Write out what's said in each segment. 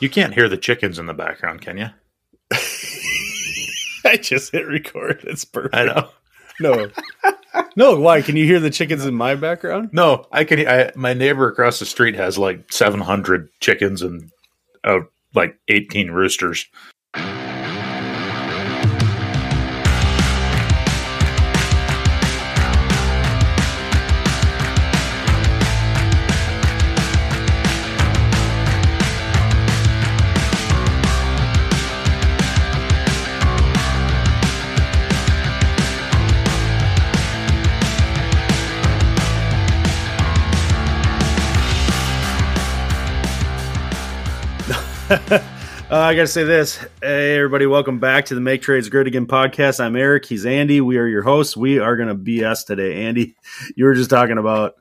You can't hear the chickens in the background, can you? I just hit record. It's perfect. I know. No, no. Why? Can you hear the chickens in my background? No, I can. I, my neighbor across the street has like 700 chickens and uh, like 18 roosters. I gotta say this. Hey, everybody, welcome back to the Make Trades Great Again podcast. I'm Eric. He's Andy. We are your hosts. We are gonna BS today. Andy, you were just talking about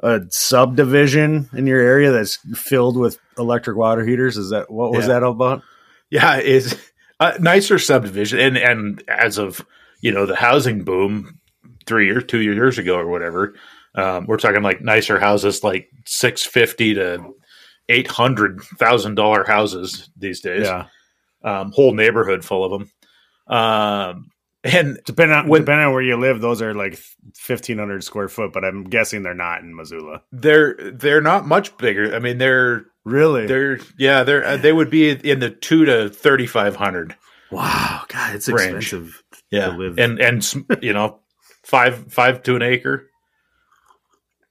a subdivision in your area that's filled with electric water heaters. Is that what was Yeah. that all about? Yeah, is a nicer subdivision, and and as of you know the housing boom three years, two years ago or whatever, um, we're talking like nicer houses, like six fifty to eight hundred thousand dollar houses these days. Yeah, um, whole neighborhood full of them. Um, and depending on When- depending on where you live, those are like 1,500 square foot. But I'm guessing they're not in Missoula. they're they're not much bigger. I mean, they're Really? they're yeah they're uh, they would be in the two to thirty five hundred. wow, God, it's Range. expensive. Yeah, To live. and and you know five five to an acre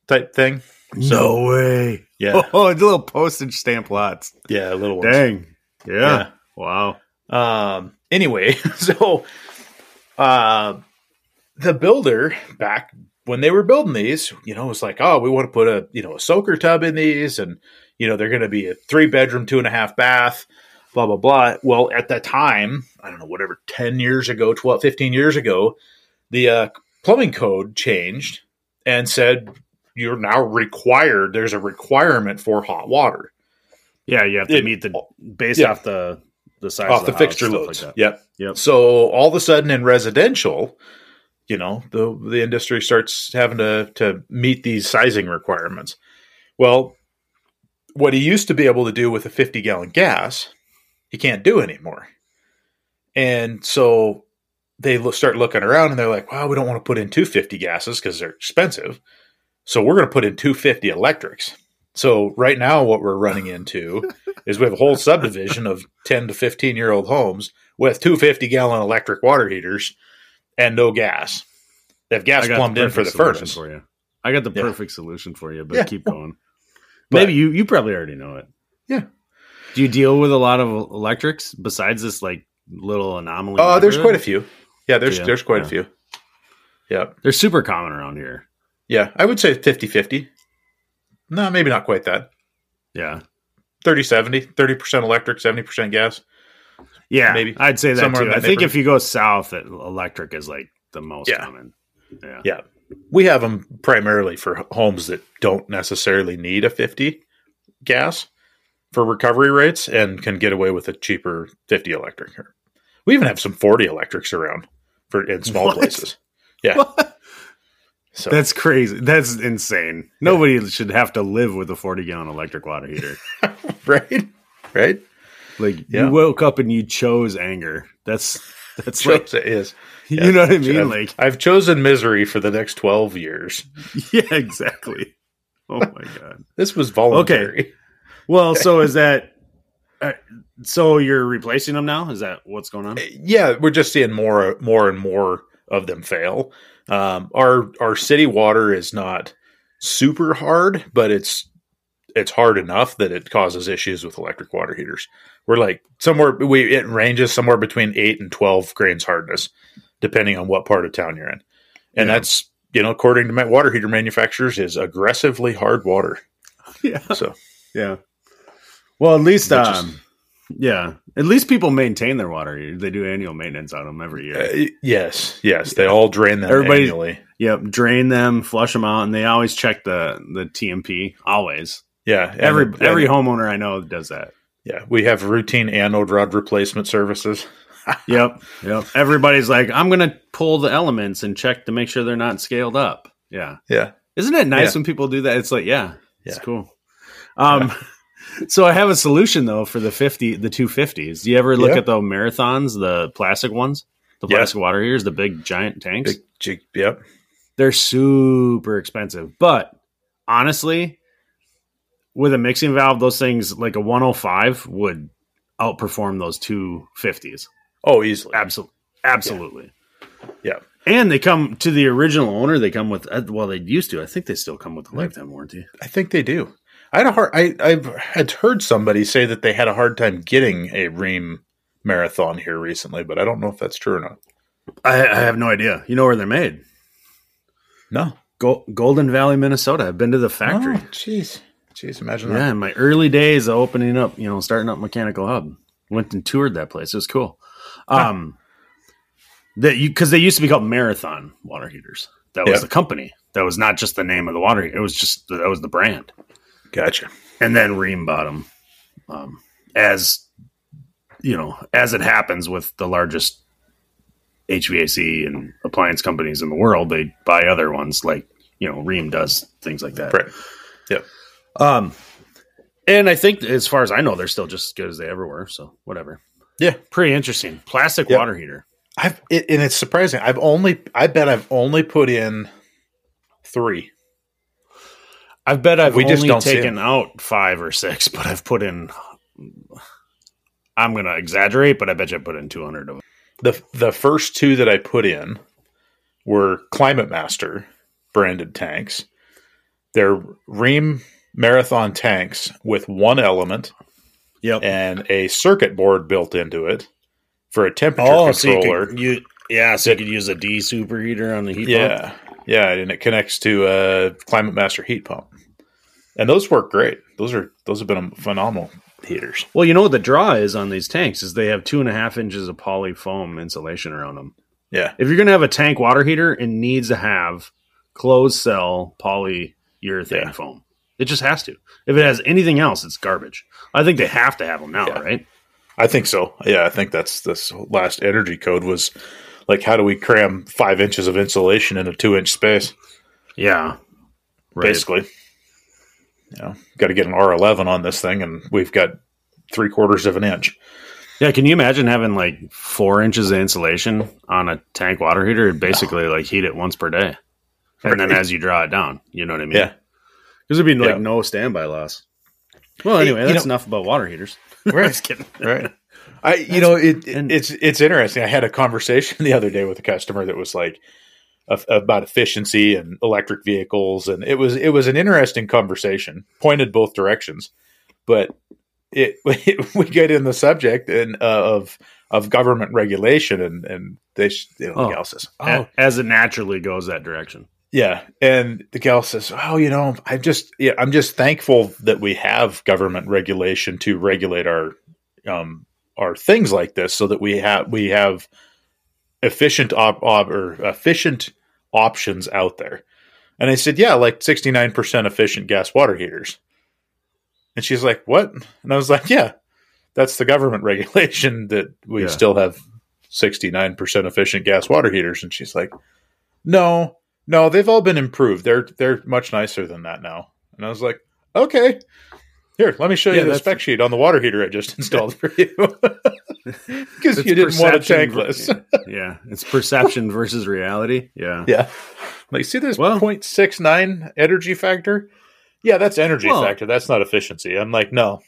type thing. No way. Yeah, Oh, it's a little postage stamp lots. yeah, a little ones. Dang. Yeah. Wow. Um. Anyway, so uh, the builder back when they were building these, you know, was like, oh, we want to put a you know a soaker tub in these, and you know they're going to be a three bedroom, two and a half bath, blah blah blah. Well, at that time, I don't know, whatever, ten years ago, 12, 15 years ago, the uh, plumbing code changed and said you're now required. There's a requirement for hot water Yeah, you have to It- meet the based yeah. off the the size off of the, the, fixture house, stuff loads. Like that. yep. Yep. So all of a sudden in residential, you know, the the industry starts having to to meet these sizing requirements. Well, what he used to be able to do with a 50 gallon gas, he can't do anymore. And so they start looking around and they're like, "Wow, we don't want to put in 250 gases because they're expensive. So we're going to put in 250 electrics." So right now what we're running into is we have a whole subdivision of 10 to 15 year old homes with 250 gallon electric water heaters and no gas. They have gas plumbed in for the furnace. for you. I got the Yeah. perfect solution for you, but Yeah. keep going. But- Maybe you you probably already know it. Yeah. Do you deal with a lot of electrics besides this like little anomaly? Oh, there's quite a few. Yeah, there's Yeah, there's quite a few. Yeah. They're super common around here. Yeah, I would say 50-50. No, maybe not quite that. Yeah. 30-70, 30% electric, 70% gas. Yeah, Maybe. I'd say that too. in I think if you go south, electric is like the most Yeah. common. Yeah. Yeah. We have them primarily for homes that don't necessarily need a 50 gas for recovery rates and can get away with a cheaper 50 electric. We even have some 40 electrics around for in small What? places. Yeah. What? So That's crazy. That's insane. Nobody should have to live with a 40 gallon electric water heater. right? Right? Like Yeah. you woke up and you chose anger. That's that's Chose like it is. you know what I I've- mean? Like I've chosen misery for the next 12 years. yeah, exactly. Oh my god. This was voluntary. Okay. Well, so is that uh, so you're replacing them now? Is that what's going on? yeah, we're just seeing more, more and more of them fail. Um, our our city water is not super hard, but it's it's hard enough that it causes issues with electric water heaters. We're like somewhere we it ranges somewhere between eight and twelve grains hardness, depending on what part of town you're in, and Yeah. that's you know according to ma- water heater manufacturers is aggressively hard water. Yeah. So Yeah. Well, at least um yeah, at least people maintain their water. They do annual maintenance on them every year. uh, yes, yes, they all drain them Everybody- annually. Yep, drain them, flush them out, and they always check the the T&P. Always, Yeah, and- every and- every homeowner I know does that. Yeah, we have routine anode rod replacement services. Yep, yep. Everybody's like, I'm gonna pull the elements and check to make sure they're not scaled up. Yeah, Yeah. isn't it nice Yeah. when people do that? It's like, yeah, it's cool. Um, So I have a solution though for the fifty, the two fifties. Do you ever look Yeah. at the marathons, the plastic ones, the Yeah. plastic water heaters, the big giant tanks? Big, jig, yep. They're super expensive, but honestly, with a mixing valve, those things like a one hundred five would outperform those two fifties. Oh, easily. Absolutely, absolutely. Yeah. And they come to the original owner. They come with uh, well, they used to. I think they still come with a lifetime warranty. I think they do. I had a hard. I I've had heard somebody say that they had a hard time getting a Rheem marathon here recently, but I don't know if that's true or not. I, I have no idea. You know where they're made? No. Go- Golden Valley, Minnesota. I've been to the factory. Oh, Jeez. Jeez, imagine yeah, that. in my early days of opening up, you know, starting up Mechanical Hub, went and toured that place. It was cool. Um, that you because they used to be called Marathon water heaters. That was Yeah. the company. That was not just the name of the water. heater. It was just that was the brand. Gotcha. and then Rheem bottom. Um, as you know, as it happens with the largest HVAC and appliance companies in the world, they buy other ones like you know Rheem does things like that. Right. Yeah. Um, and I think as far as I know, they're still just as good as they ever were. So whatever. Yeah. Pretty interesting. Plastic water heater. I've it, and it's surprising. I've only. I bet I've only put in three. I bet I've We only taken out five or six, but I've put in. I'm gonna exaggerate, but I bet you I put in 200 of them. the The first two that I put in were Climate Master branded tanks. They're Rheem Marathon tanks with one element Yep. and a circuit board built into it for a temperature Oh, so you controller. could, you, yeah, so you could use a desuperheater on the heat pump. yeah, yeah, and it connects to a Climate Master heat pump, and those work great. Those are those have been phenomenal heaters. Well, you know what the draw is on these tanks is they have two and a half inches of poly foam insulation around them. Yeah, If you're going to have a tank water heater, it needs to have closed cell polyurethane Yeah. foam. It just has to. If it has anything else, it's garbage. I think they have to have them now, Yeah. right? I think so. Yeah, I think that's this last energy code was like, how do we cram five inches of insulation in a two inch space? Yeah. Right. Basically, you know, got to get an R eleven on this thing, and we've got three quarters of an inch. Yeah, can you imagine having like four inches of insulation on a tank water heater? It'd basically like heat it once per day. And then as you draw it down, you know what I mean? Yeah, Because there'd be like Yeah. no standby loss. Well, anyway, You that's know- enough about water heaters. Right. Just kidding. right. I, you know, it, it- it's it's interesting. I had a conversation the other day with a customer that was like of- about efficiency and electric vehicles, and it was it was an interesting conversation, pointed both directions, but it we get in the subject and uh, of of government regulation, and and they you know, Oh. the gal says, oh. A- As it naturally goes that direction. yeah, and the gal says, "Oh, you know, I'm just yeah, I'm just thankful that we have government regulation to regulate our um our things like this, so that we have we have efficient op, op or efficient options out there." And I said, "Yeah, like 69% efficient gas water heaters." And she's like, "What?" And I was like, "Yeah, that's the government regulation that we Yeah. still have 69% efficient gas water heaters." And she's like, "No." No, they've all been improved. They're they're much nicer than that now. And I was like, okay, here, let me show Yeah, you the spec sheet on the water heater I just installed for you, because you didn't want a tankless. yeah, it's perception versus reality. Yeah. yeah, like see this Well- 0.69 energy factor. Yeah, that's energy Well- factor. That's not efficiency. I'm like, no,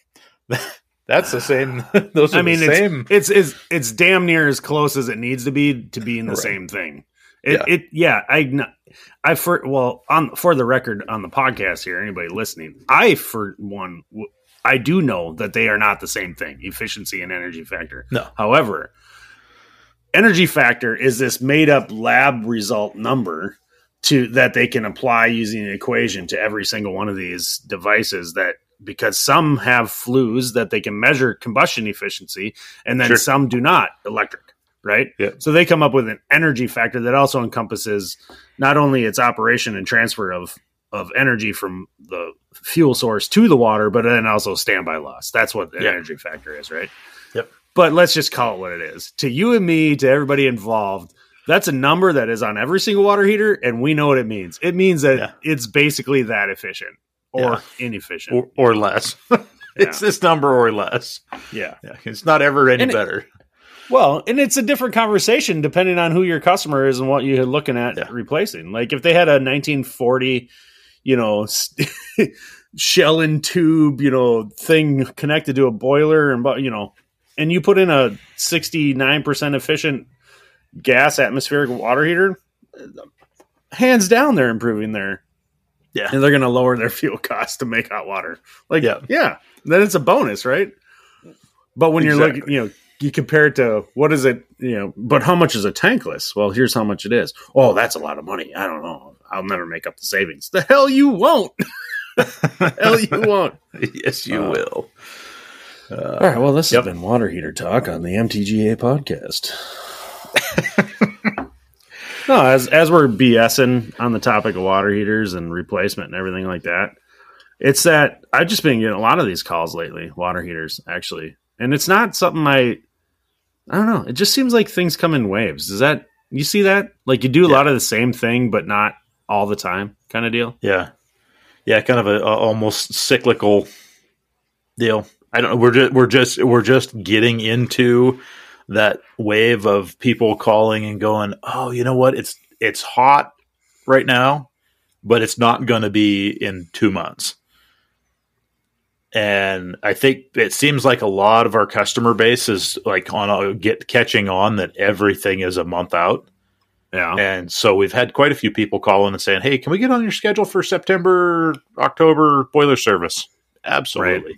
that's the same. Those are I mean, the same. it's, it's it's it's damn near as close as it needs to be to be in the Right. same thing. It, Yeah. it yeah, I I for well on for the record on the podcast here, anybody listening, I for one, I do know that they are not the same thing, efficiency and energy factor. No. However, energy factor is this made up lab result number to that they can apply using an equation to every single one of these devices that because some have flues that they can measure combustion efficiency and then Sure. some do not electric right Yeah. so they come up with an energy factor that also encompasses not only its operation and transfer of of energy from the fuel source to the water but then also standby loss that's what the Yeah. energy factor is right Yep. but let's just call it what it is to you and me to everybody involved that's a number that is on every single water heater and we know what it means it means that Yeah. it's basically that efficient or Yeah. inefficient or, or less. It's this number or less. Yeah. Yeah, it's not ever any And it- better. Well, and it's a different conversation depending on who your customer is and what you're looking at Yeah. replacing. Like if they had a 1940, you know, shell and tube, you know, thing connected to a boiler and you know, and you put in a 69% efficient gas atmospheric water heater, uh, hands down they're improving their Yeah. and they're going to lower their fuel costs to make hot water. Like Yeah. yeah, then it's a bonus, right? But when you're looking, you know, you compare it to what is it, you know, but how much is a tankless? Well, here's how much it is. Oh, that's a lot of money. I don't know. I'll never make up the savings. The hell you won't. hell you won't. yes, you Uh, will. All right. Well, this Yep. has been Water Heater Talk on the MTGA podcast. no, as as we're BSing on the topic of water heaters and replacement and everything like that, it's that I've just been getting a lot of these calls lately, water heaters actually, and it's not something I, I don't know. It just seems like things come in waves. Is that you see that? Like you do a Yeah. lot of the same thing, but not all the time, kind of deal. Yeah, yeah, kind of a, a almost cyclical deal. I don't know. We're just we're just we're just getting into that wave of people calling and going, "Oh, you know what? It's it's hot right now, but it's not going to be in two months." And I think it seems like a lot of our customer base is like on a, get catching on that everything is a month out. Yeah. And so we've had quite a few people calling and saying, "Hey, can we get on your schedule for September, October boiler service?" Absolutely.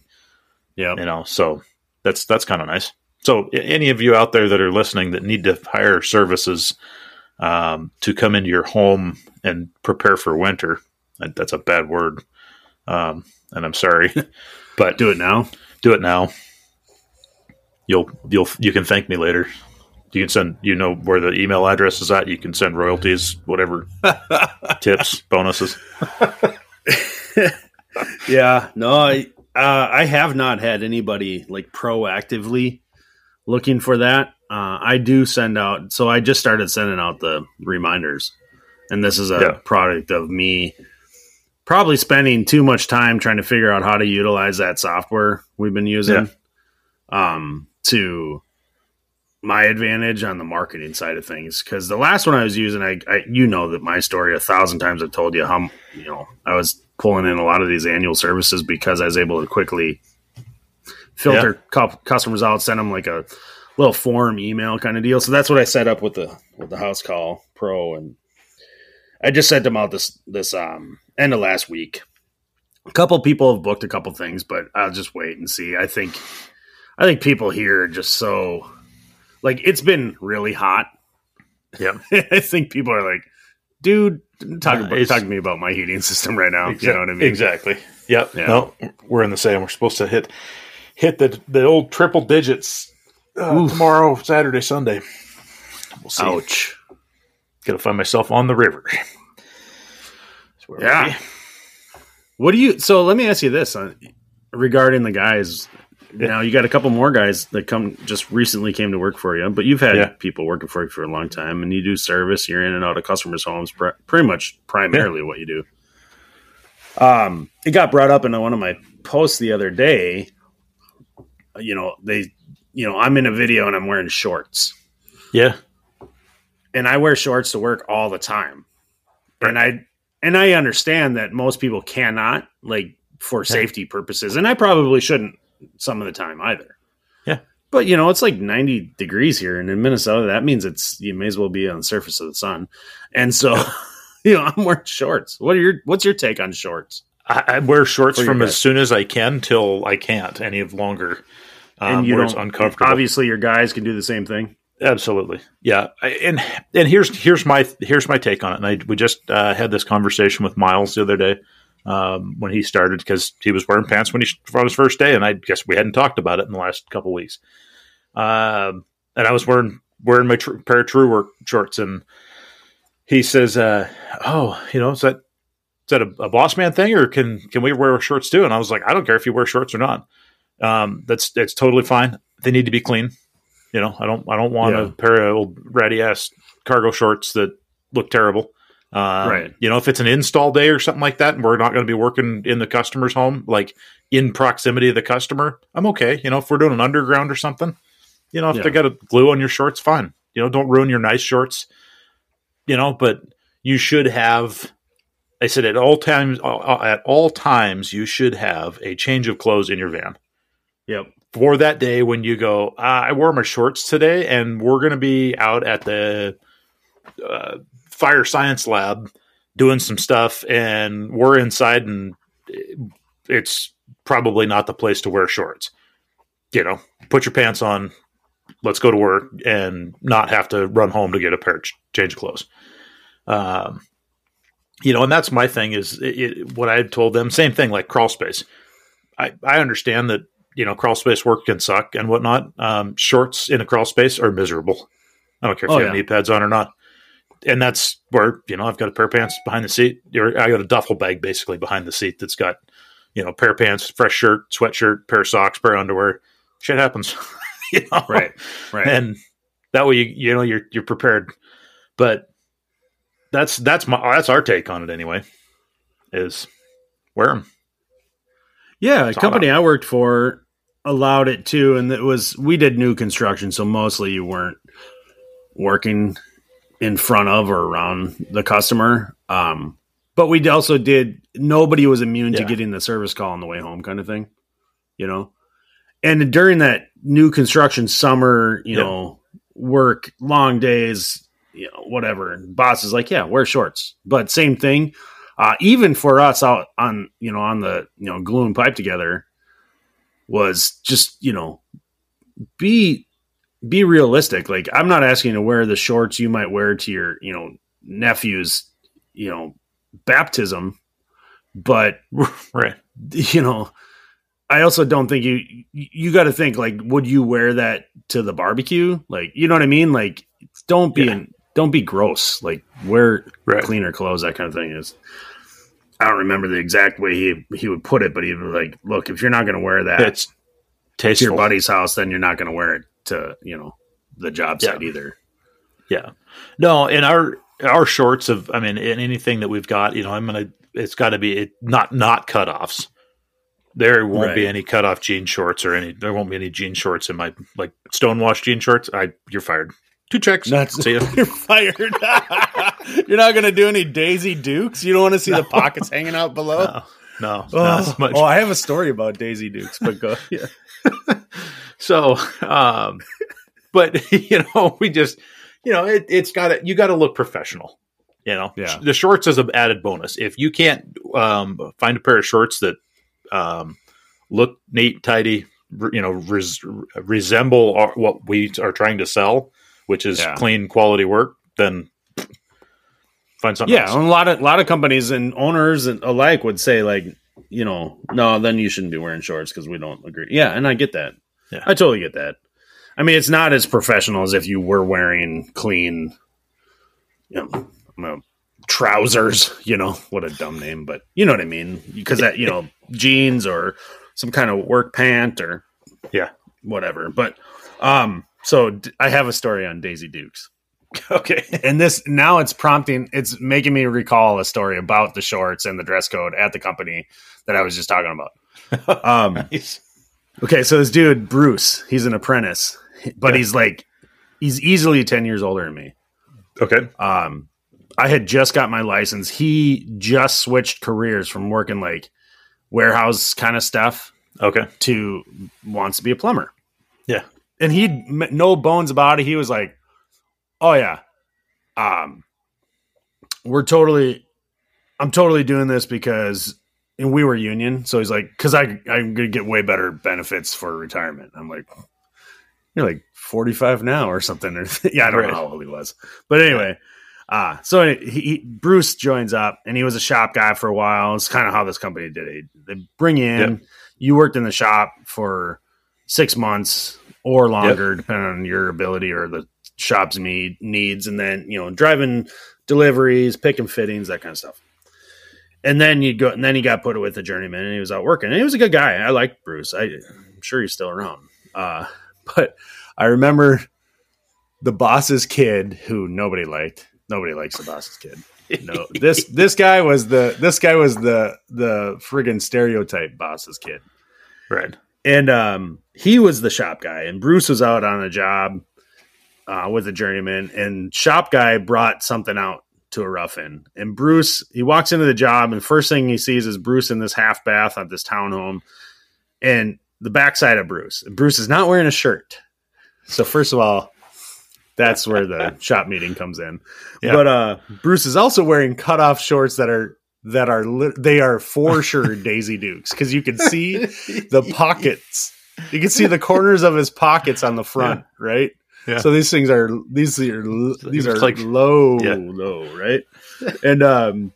Yeah. You know, so that's that's kind of nice. So any of you out there that are listening that need to hire services um, to come into your home and prepare for winter, that's a bad word, um, and I'm sorry, but Do it now. do it now. You'll you'll you can thank me later. You can send you know where the email address is at. You can send royalties, whatever tips, bonuses. Yeah, no, I uh, I have not had anybody like proactively looking for that. Uh, I do send out, so I just started sending out the reminders, and this is a Yeah. product of me probably spending too much time trying to figure out how to utilize that software we've been using um, to my advantage on the marketing side of things. Because the last one I was using, I, I you know that my story a thousand times. I've told you how you know I was pulling in a lot of these annual services because I was able to quickly filter cu- customers out, send them like a little form email kind of deal. So that's what I set up with the with the House Call Pro, and I just sent them out this this um end of last week. A couple people have booked a couple things, but I'll just wait and see. I think I think people here are just so like it's been really hot. Yeah. I think people are like, dude, talk, Uh, about, talk to me about my heating system right now. You know what I mean? Exactly. Yep. Yeah. No, we're in the same. We're supposed to hit hit the the old triple digits uh, tomorrow, Saturday, Sunday. We'll see. Ouch. Gotta find myself on the river. Where Yeah. What do you? So let me ask you this uh, regarding the guys. Now you got a couple more guys that come just recently came to work for you, but you've had Yeah. people working for you for a long time, and you do service. You're in and out of customers' homes, pr- pretty much primarily what you do. Um, it got brought up in one of my posts the other day. You know, they, you know, I'm in a video and I'm wearing shorts. Yeah. and I wear shorts to work all the time. And I and I understand that most people cannot like for safety purposes, and I probably shouldn't some of the time either. Yeah. But you know, it's like 90 degrees here and in Minnesota. That means it's you may as well be on the surface of the sun. And so, you know, I'm wearing shorts. What are your what's your take on shorts? I, I wear shorts from as soon as I can till I can't any of longer. Um, and you where it's don't uncomfortable. Obviously, your guys can do the same thing. Absolutely, yeah. And and here's here's my here's my take on it. And I we just uh, had this conversation with Miles the other day um, when he started because he was wearing pants when he on his first day, and I guess we hadn't talked about it in the last couple weeks. Um, and I was wearing wearing my tr- pair of True Work shorts, and he says, uh, "Oh, you know, is that is that a, a boss man thing, or can can we wear shorts too?" And I was like, "I don't care if you wear shorts or not. Um, that's it's totally fine. They need to be clean." You know, I don't I don't want Yeah. a pair of old ratty ass cargo shorts that look terrible. Um, Right. You know, if it's an install day or something like that, and we're not going to be working in the customer's home, like in proximity of the customer, I'm okay. You know, if we're doing an underground or something, you know, if Yeah. they got a glue on your shorts, fine. You know, don't ruin your nice shorts. You know, but you should have. I said at all times, at all times, you should have a change of clothes in your van Yep. For that day when you go, uh, I wore my shorts today, and we're going to be out at the uh, fire science lab doing some stuff, and we're inside, and it's probably not the place to wear shorts. You know, put your pants on. Let's go to work and not have to run home to get a pair change of clothes. Um, you know, and that's my thing is it, it, what I told them. Same thing, like crawl space. I, I understand that you know crawl space work can suck and whatnot. Um, shorts in a crawl space are miserable. I don't care if Oh, you have yeah. knee pads on or not. And that's where you know I've got a pair of pants behind the seat. Or I got a duffel bag basically behind the seat that's got you know pair of pants, fresh shirt, sweatshirt, pair of socks, pair of underwear. Shit happens, you know? Right. Right. and that way you you know you're you're prepared. But that's that's my that's our take on it anyway. Is wear them. Yeah, a company I worked for allowed it too, and it was we did new construction, so mostly you weren't working in front of or around the customer. Um, but we also did. Nobody was immune to getting the service call on the way home, kind of thing. You know, and during that new construction summer, you Yeah. know, work long days, you know, whatever. And boss is like, yeah, wear shorts, but same thing. Uh, even for us out on you know on the you know glue and pipe together was just you know be be realistic like i'm not asking to wear the shorts you might wear to your you know nephew's you know baptism but right. you know i also don't think you you got to think like would you wear that to the barbecue like you know what i mean like don't be Yeah. in, don't be gross like wear Right. cleaner clothes that kind of thing is i don't remember the exact way he he would put it but he would like look if you're not going to wear that It's to your buddy's house then you're not going to wear it to you know the job Yeah. site either Yeah. No, in our our shorts of I mean in anything that we've got, you know, I'm gonna it's gotta be it, not not cutoffs. There won't be any cutoff jean shorts or any there won't be any jean shorts in my like stonewash jean shorts. I you're fired. Two checks. That's See ya. you're fired. you're not going to do any Daisy Dukes. You don't want to see the pockets hanging out below. No, no, Oh, not so much. oh, I have a story about Daisy Dukes, but go. Yeah. So, um, but you know, we just, you know, it, it's got to, you got to look professional. You know, Yeah. the shorts is an added bonus. If you can't um, find a pair of shorts that um, look neat, tidy, re- you know, res- resemble our, what we are trying to sell, which is Yeah. clean, quality work, then find something Yeah, else. a lot of a lot of companies and owners and alike would say like, you know, no, then you shouldn't be wearing shorts because we don't agree. Yeah, and I get that. Yeah. I totally get that. I mean, it's not as professional as if you were wearing clean, you know, know, trousers. You know, what a dumb name, but you know what I mean. Because that, you know, jeans or some kind of work pant or Yeah. whatever. But um, so d- I have a story on Daisy Dukes Okay. and this now it's prompting it's making me recall a story about the shorts and the dress code at the company that i was just talking about um Nice. okay so this dude bruce he's an apprentice but Yeah. he's like he's easily 10 years older than me Okay. um i had just got my license he just switched careers from working like warehouse kind of stuff Okay. to wants to be a plumber. Yeah. And he m- no bones about it. He was like, "Oh yeah, um, we're totally, I'm totally doing this because." And we were union, so he's like, "Cause I I'm gonna get way better benefits for retirement." I'm like, "You're like 45 now or something." Or yeah, I don't Right. know how old he was, but anyway, uh, so he, he Bruce joins up, and he was a shop guy for a while. It's kind of how this company did it. They bring you in, Yep. you worked in the shop for six months or longer, depending on your ability or the shop's need needs, and then you know driving deliveries, picking fittings, that kind of stuff. And then you'd go, and then he got put with a journeyman, and he was out working. And he was a good guy. I liked Bruce. I, I'm sure he's still around. Uh, but I remember the boss's kid, who nobody liked. Nobody likes the boss's kid. no. This this guy was the this guy was the the friggin' stereotype boss's kid. Right. And um he was the shop guy and Bruce was out on a job uh with a journeyman and shop guy brought something out to a rough-in. And Bruce, he walks into the job and first thing he sees is Bruce in this half bath at this townhome and the backside of Bruce. Bruce is not wearing a shirt. So first of all, that's where the shop meeting comes in. Yeah. But uh Bruce is also wearing cutoff shorts that are that are li- they are for sure Daisy Dukes because you can see the pockets. You can see the corners of his pockets on the front, right? Yeah. So these things are these are these are like- low, Yeah. low, right? And um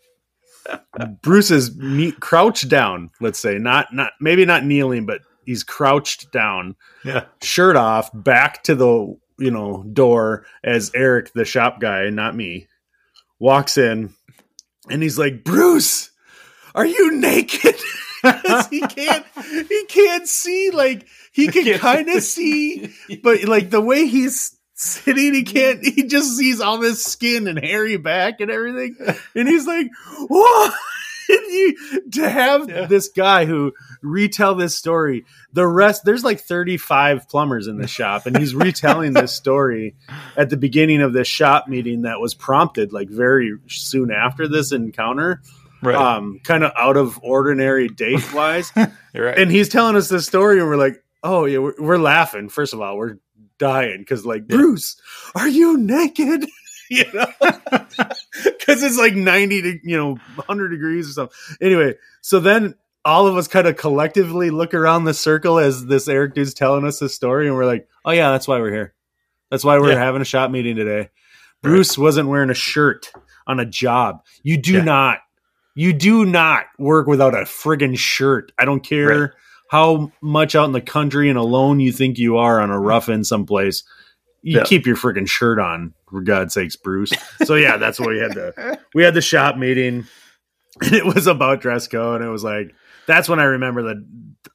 Bruce is me- crouched down. Let's say not not maybe not kneeling, but he's crouched down Yeah. shirt off, back to the you know door as Eric, the shop guy, not me, walks in, and he's like, "Bruce, are you naked? he can't, he can't see. Like he can kind of see, but like the way he's sitting, he can't. He just sees all this skin and hairy back and everything, and he's like, "What?" To have Yeah. this guy who retell this story the rest there's like 35 plumbers in the shop and he's retelling this story at the beginning of this shop meeting that was prompted like very soon after this encounter Right. um kind of out of ordinary date wise right. and he's telling us this story and we're like oh yeah we're, we're laughing first of all we're dying because like Yeah. bruce are you naked you know? Because it's like 90 to you know 100 degrees or something. Anyway so then all of us kind of collectively look around the circle as this eric dude's telling us this story and we're like oh yeah that's why we're here. That's why we're Yeah. having a shop meeting today. Bruce wasn't wearing a shirt on a job. You do Yeah. not you do not work without a friggin' shirt. I don't care Right. how much out in the country and alone you think you are on a rough in someplace you Yeah. keep your freaking shirt on for god's sakes bruce so yeah that's what we had the we had the shop meeting and it was about dress code and it was like that's when i remember the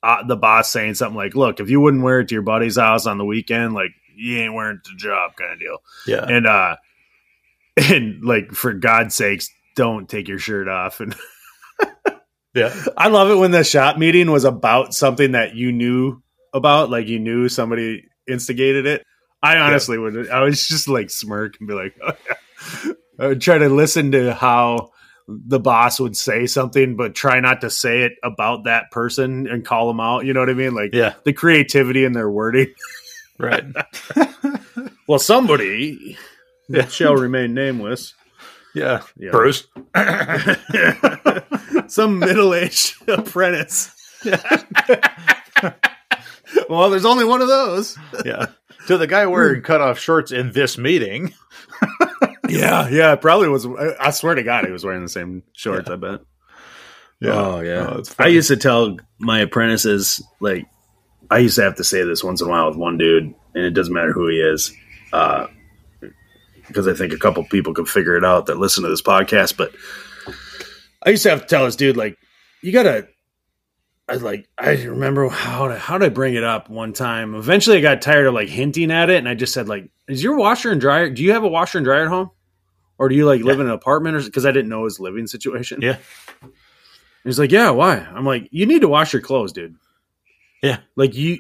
uh, the boss saying something like look if you wouldn't wear it to your buddy's house on the weekend like you ain't wearing it to the job kind of deal yeah. and uh and like for god's sakes don't take your shirt off and Yeah. i love it when the shop meeting was about something that you knew about like you knew somebody instigated it i honestly would i was just like smirk and be like oh, yeah. i would try to listen to how the boss would say something but try not to say it about that person and call them out you know what i mean like Yeah. the creativity in their wording Right. well somebody Yeah. shall remain nameless Yeah. Yeah. Bruce. Some middle aged apprentice. well, there's only one of those. Yeah. To the guy wearing cutoff shorts in this meeting. Yeah, yeah, it probably was. I- I swear to God, he was wearing the same shorts. I bet. Oh yeah. Oh, I used to tell my apprentices like I used to have to say this once in a while with one dude, and it doesn't matter who he is, uh, because I think a couple people could figure it out that listen to this podcast. But I used to have to tell this dude like, you gotta. I like I remember how to how did I bring it up one time. Eventually, I got tired of like hinting at it, and I just said like, "Is your washer and dryer? Do you have a washer and dryer at home, or do you like live in an apartment?" Or because I didn't know his living situation. Yeah. He's like, "Yeah, why?" I'm like, "You need to wash your clothes, dude." Yeah. like you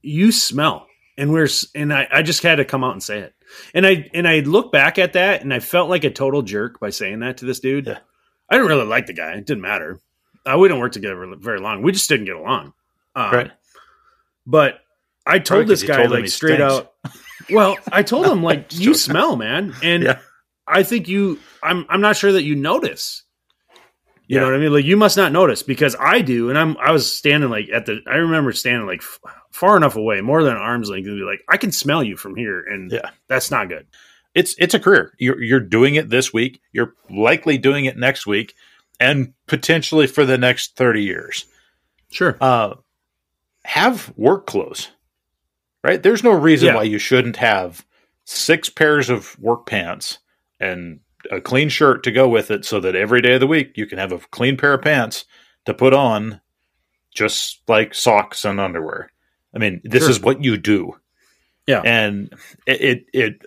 you smell, and we're and I I just had to come out and say it, and I and I look back at that, and I felt like a total jerk by saying that to this dude. Yeah. I didn't really like the guy. It didn't matter. Uh, we didn't work together very long. We just didn't get along. Um, Right. But I told Probably this guy told like straight stinks. out. Well, I told him like you smell, man, and Yeah. I think you. I'm I'm not sure that you notice. You Yeah. know what I mean? Like you must not notice because I do, and I'm I was standing like at the. I remember standing like f- far enough away, more than arm's length, and be like, I can smell you from here, and Yeah. that's not good. It's it's a career. You're you're doing it this week. You're likely doing it next week, and potentially for the next thirty years. Sure. Uh, have work clothes. Right. There's no reason Yeah. why you shouldn't have six pairs of work pants and a clean shirt to go with it, so that every day of the week you can have a clean pair of pants to put on, just like socks and underwear. I mean, this Sure. is what you do. Yeah. and it, it it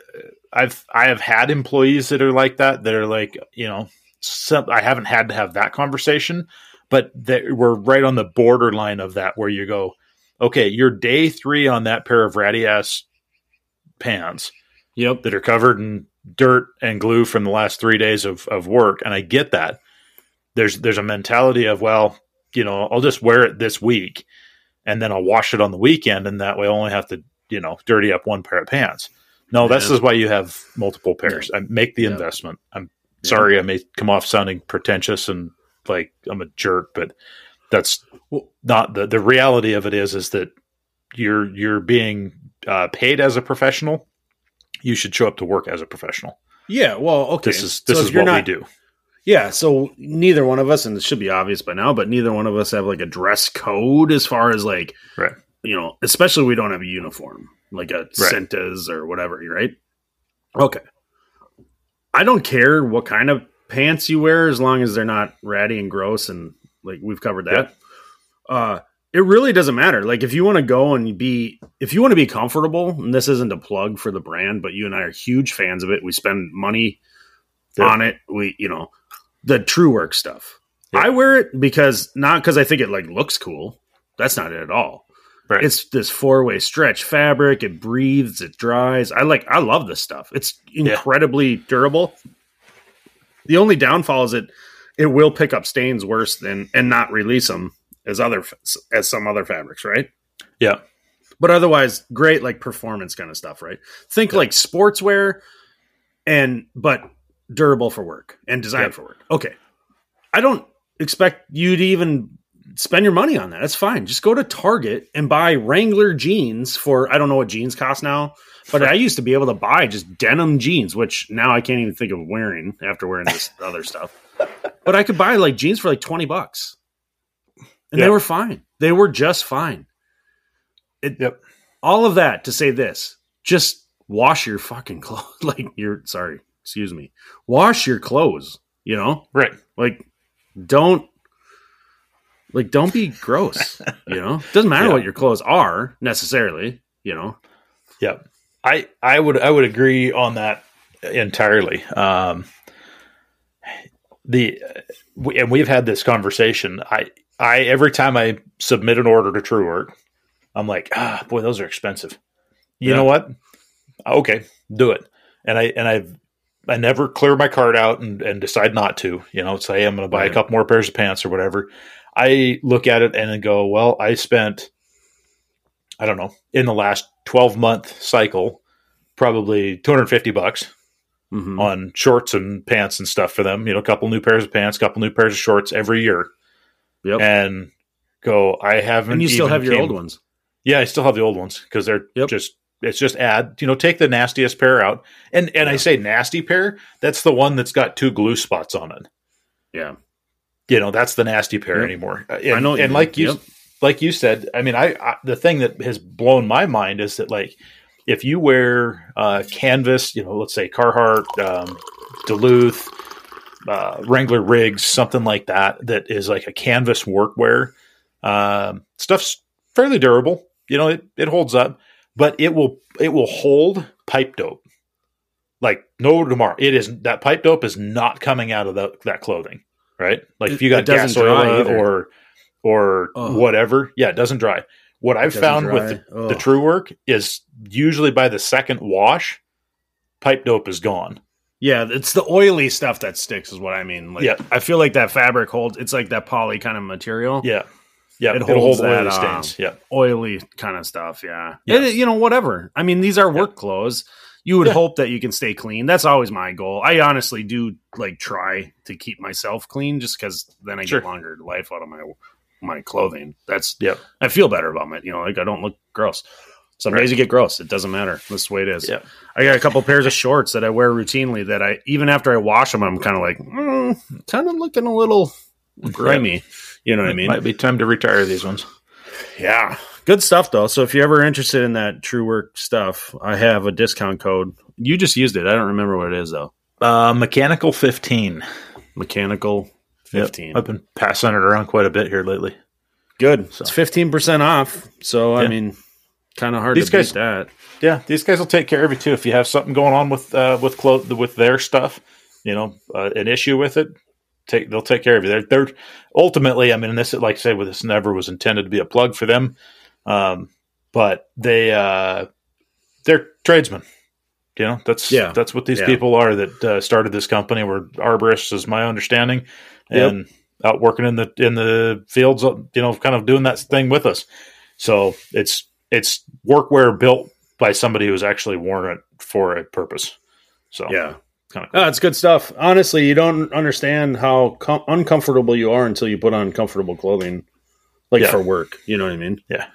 I've I have had employees that are like that that are like you know some, I haven't had to have that conversation, but that we're right on the borderline of that where you go, okay, you're day three on that pair of ratty ass pants Yep. that are covered in dirt and glue from the last three days of, of work. And I get that. There's there's a mentality of, well, you know, I'll just wear it this week and then I'll wash it on the weekend and that way I only have to, you know, dirty up one pair of pants. No, this is why you have multiple pairs. I make the Yeah. investment. I'm Yeah. sorry I may come off sounding pretentious and like I'm a jerk, but that's not the the reality of it is is that you're you're being uh, paid as a professional. You should show up to work as a professional. Yeah. Well, okay. This is this So is what not- we do. Yeah, so neither one of us, and it should be obvious by now, but neither one of us have like a dress code as far as like, Right. you know, especially we don't have a uniform like a Cintas or whatever, right? Okay. I don't care what kind of pants you wear as long as they're not ratty and gross and like we've covered that. Uh it really doesn't matter. Like if you want to go and be if you want to be comfortable, and this isn't a plug for the brand, but you and I are huge fans of it. We spend money Yeah. on it. We, you know, the true work stuff. Yeah. I wear it because not because I think it like looks cool. That's not it at all. Right. It's this four way stretch fabric. It breathes. It dries. I like. I love this stuff. It's incredibly durable. The only downfall is it it will pick up stains worse than and not release them as other as some other fabrics, right? Yeah. But otherwise, great like performance kind of stuff, right? Think like sportswear, and but durable for work and designed Yep. for work. Okay, I don't expect you to even spend your money on that. That's fine. Just go to Target and buy Wrangler jeans for I don't know what jeans cost now, but I used to be able to buy just denim jeans, which now I can't even think of wearing after wearing this other stuff. But I could buy like jeans for like twenty bucks, and they were fine. They were just fine. It, Yep. All of that to say this: just wash your fucking clothes. Like you're sorry, excuse me. Wash your clothes. You know, Right. like don't like don't be gross you know doesn't matter Yeah. what your clothes are necessarily you know Yeah. I I would I would agree on that entirely. Um, the we, and we've had this conversation. I I every time I submit an order to TrueWork, I'm like, ah, boy, those are expensive. You Yeah. know what? Okay, do it. And I and I've I never clear my card out and, and decide not to. You know, say I'm going to buy Right. a couple more pairs of pants or whatever. I look at it and then go, well, I spent I don't know, in the last 12 month cycle, probably 250 bucks Mhm. on shorts and pants and stuff for them. You know, a couple new pairs of pants, a couple new pairs of shorts every year. Yep. And go, I haven't. and you still have your came- old ones Yeah, I still have the old ones because they're Yep. just, it's just add, you know, take the nastiest pair out. And, and I say nasty pair, that's the one that's got two glue spots on it. yeah You know, that's the nasty pair Yep. anymore. And, I know and mean. like you, Yep. like you said, I mean, I, I the thing that has blown my mind is that like if you wear uh, canvas, you know, let's say Carhartt, um, Duluth, uh, Wrangler rigs, something like that, that is like a canvas workwear. Um, stuff's fairly durable. You know, it, it holds up, but it will it will hold pipe dope. Like no tomorrow, it is that pipe dope is not coming out of that that clothing, right? Like if you got gas oil or or Ugh. whatever, yeah, it doesn't dry. What I've found dry. with the, the true work is usually by the second wash, pipe dope is gone. yeah it's the oily stuff that sticks is what i mean like Yeah. i feel like that fabric holds it's like that poly kind of material Yeah, yeah, It it holds hold oily that, stains. Um, yeah, oily kind of stuff yeah Yes. And, you know whatever i mean these are work clothes you would Yeah. hope that you can stay clean that's always my goal i honestly do like try to keep myself clean just because then i Sure. get longer life out of my my clothing that's yeah. i feel better about it you know like i don't look gross some Right. days you get gross it doesn't matter that's the way it is yeah, i got a couple pairs of shorts that i wear routinely that i even after i wash them i'm kind of like mm, kind of looking a little grimy you know what i mean Might be time to retire these ones. yeah. Good stuff though. So if you're ever interested in that True Work stuff, I have a discount code. You just used it. I don't remember what it is though. Uh, mechanical fifteen. Mechanical Yep. 15. I've been passing it around quite a bit here lately. Good. So- It's 15% off. So I mean, kind of hard These to guys- beat that. Yeah, these guys will take care of you too. If you have something going on with uh, with clo- with their stuff, you know, uh, an issue with it, take they'll take care of you. They're they're ultimately, I mean, this like I say, with this never was intended to be a plug for them, um, but they uh, they're tradesmen. You know, that's Yeah. that's what these Yeah. people are that uh, started this company. Were arborists, is my understanding, Yep. and out working in the in the fields. You know, kind of doing that thing with us. So it's it's workwear built by somebody who's actually worn it for a purpose. So Yeah. kind of Oh, it's good stuff. Honestly, you don't understand how com- uncomfortable you are until you put on comfortable clothing, like Yeah. for work. You know what I mean? Yeah.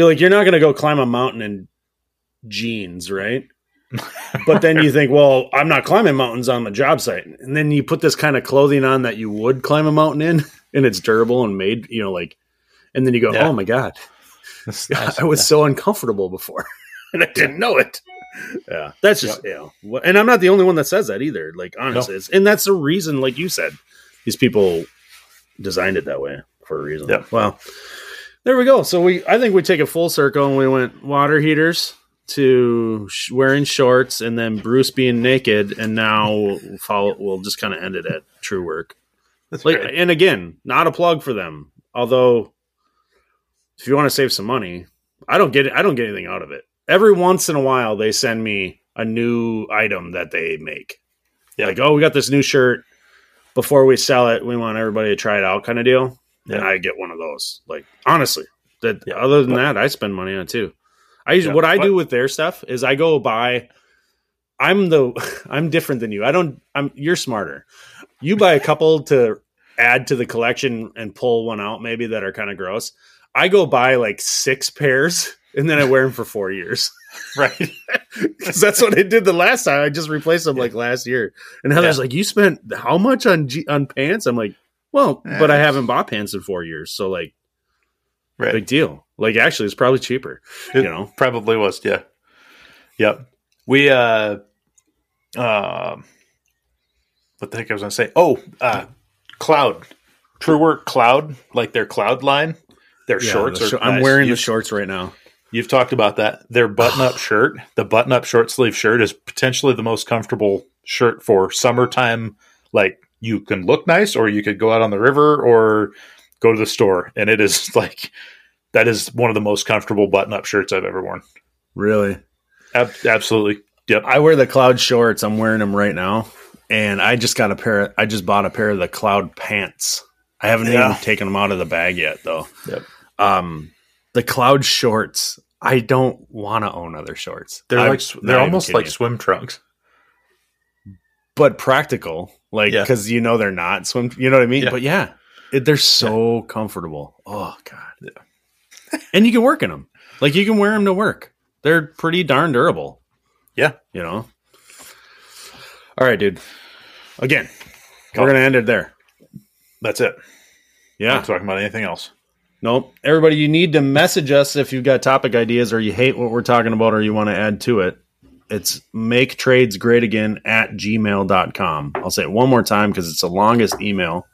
Be like, you're not going to go climb a mountain in jeans, right? but then you think, well, I'm not climbing mountains on the job site, and then you put this kind of clothing on that you would climb a mountain in, and it's durable and made, you know, like, and then you go, Yeah. oh my god, nice. I was so uncomfortable before, and I didn't know it. Yeah, that's just you know, and I'm not the only one that says that either. Like honestly, it's, and that's the reason, like you said, these people designed it that way for a reason. Yeah. Well, there we go. So we, I think we take a full circle, and we went water heaters to sh- wearing shorts, and then Bruce being naked, and now we'll follow. We'll just kind of end it at Truewerk. That's Like, great. and again, not a plug for them. Although, if you want to save some money, I don't get it. I don't get anything out of it. Every once in a while, they send me a new item that they make. Yeah. Like, oh, we got this new shirt. Before we sell it, we want everybody to try it out, kind of deal. And I get one of those. Like, honestly, that Yeah, other than but- that, I spend money on it too. I Yeah, what I but- do with their stuff is I go buy. I'm the I'm different than you. I don't. I'm you're smarter. You buy a couple to add to the collection and pull one out maybe that are kind of gross. I go buy like six pairs and then I wear them for four years right. because that's what I did the last time. I just replaced them like last year. And Heather's like, "You spent how much on G- on pants?" I'm like, "Well, Yeah, but I haven't bought pants in four years, so like, Right. big deal. Like, actually, it's probably cheaper. It you know, probably was. Yeah. Yep. We uh, um, what the heck I was gonna say? Oh, uh, cloud, Truewerk Cloud, like their cloud line. Their Yeah, shorts the are. I'm nice. wearing the You've, shorts right now. you've talked about that. Their button-up shirt, the button-up short sleeve shirt, is potentially the most comfortable shirt for summertime. Like you can look nice, or you could go out on the river, or go to the store, and it is like that is one of the most comfortable button-up shirts I've ever worn. Really, Ab- absolutely. Yep. I wear the cloud shorts. I'm wearing them right now, and I just got a pair. Of, I just bought a pair of the cloud pants. I haven't Yeah. even taken them out of the bag yet, though. Yep. Um, the cloud shorts. I don't want to own other shorts. They're I'm like they're almost like you. swim trunks. but practical, like Yeah. because you know they're not swim. You know what I mean? Yeah. But yeah, it, they're so comfortable. Oh god, and you can work in them. Like you can wear them to work. They're pretty darn durable. Yeah. you know. All right, dude. Again, Go. we're gonna end it there. That's it. Yeah. Not talking about anything else. Nope. Everybody, you need to message us if you've got topic ideas or you hate what we're talking about or you want to add to it. It's make trades great again at gmail.com. I'll say it one more time because it's the longest email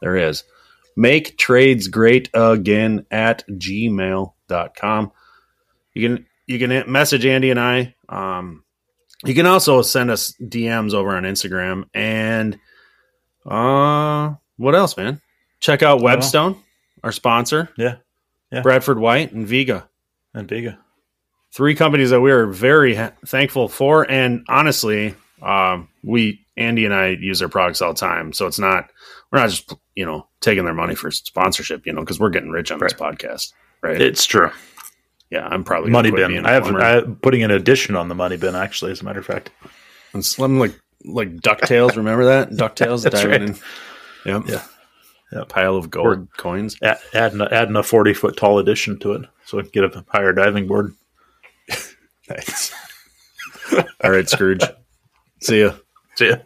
there is. Make trades great again at gmail.com. You can you can message Andy and I. Um, you can also send us DMs over on Instagram and uh what else, man? Check out Webstone, our sponsor. Yeah. Yeah. Bradford White and Viega. And Viega. Three companies that we are very ha- thankful for. And honestly, um, we, Andy and I use their products all the time. So it's not, we're not just, you know, taking their money for sponsorship, you know, because we're getting rich on this podcast. Right. It's true. yeah. I'm probably Money bin. I have. I, putting an addition on the money bin. Actually, as a matter of fact. And slim like, like DuckTales. Remember that? DuckTales. That's diving right. in. Yep. Yeah. Yep. Pile of gold coins. Add, adding a, adding a forty foot tall addition to it, so I can get a higher diving board. Nice. All right, Scrooge. See ya. See ya.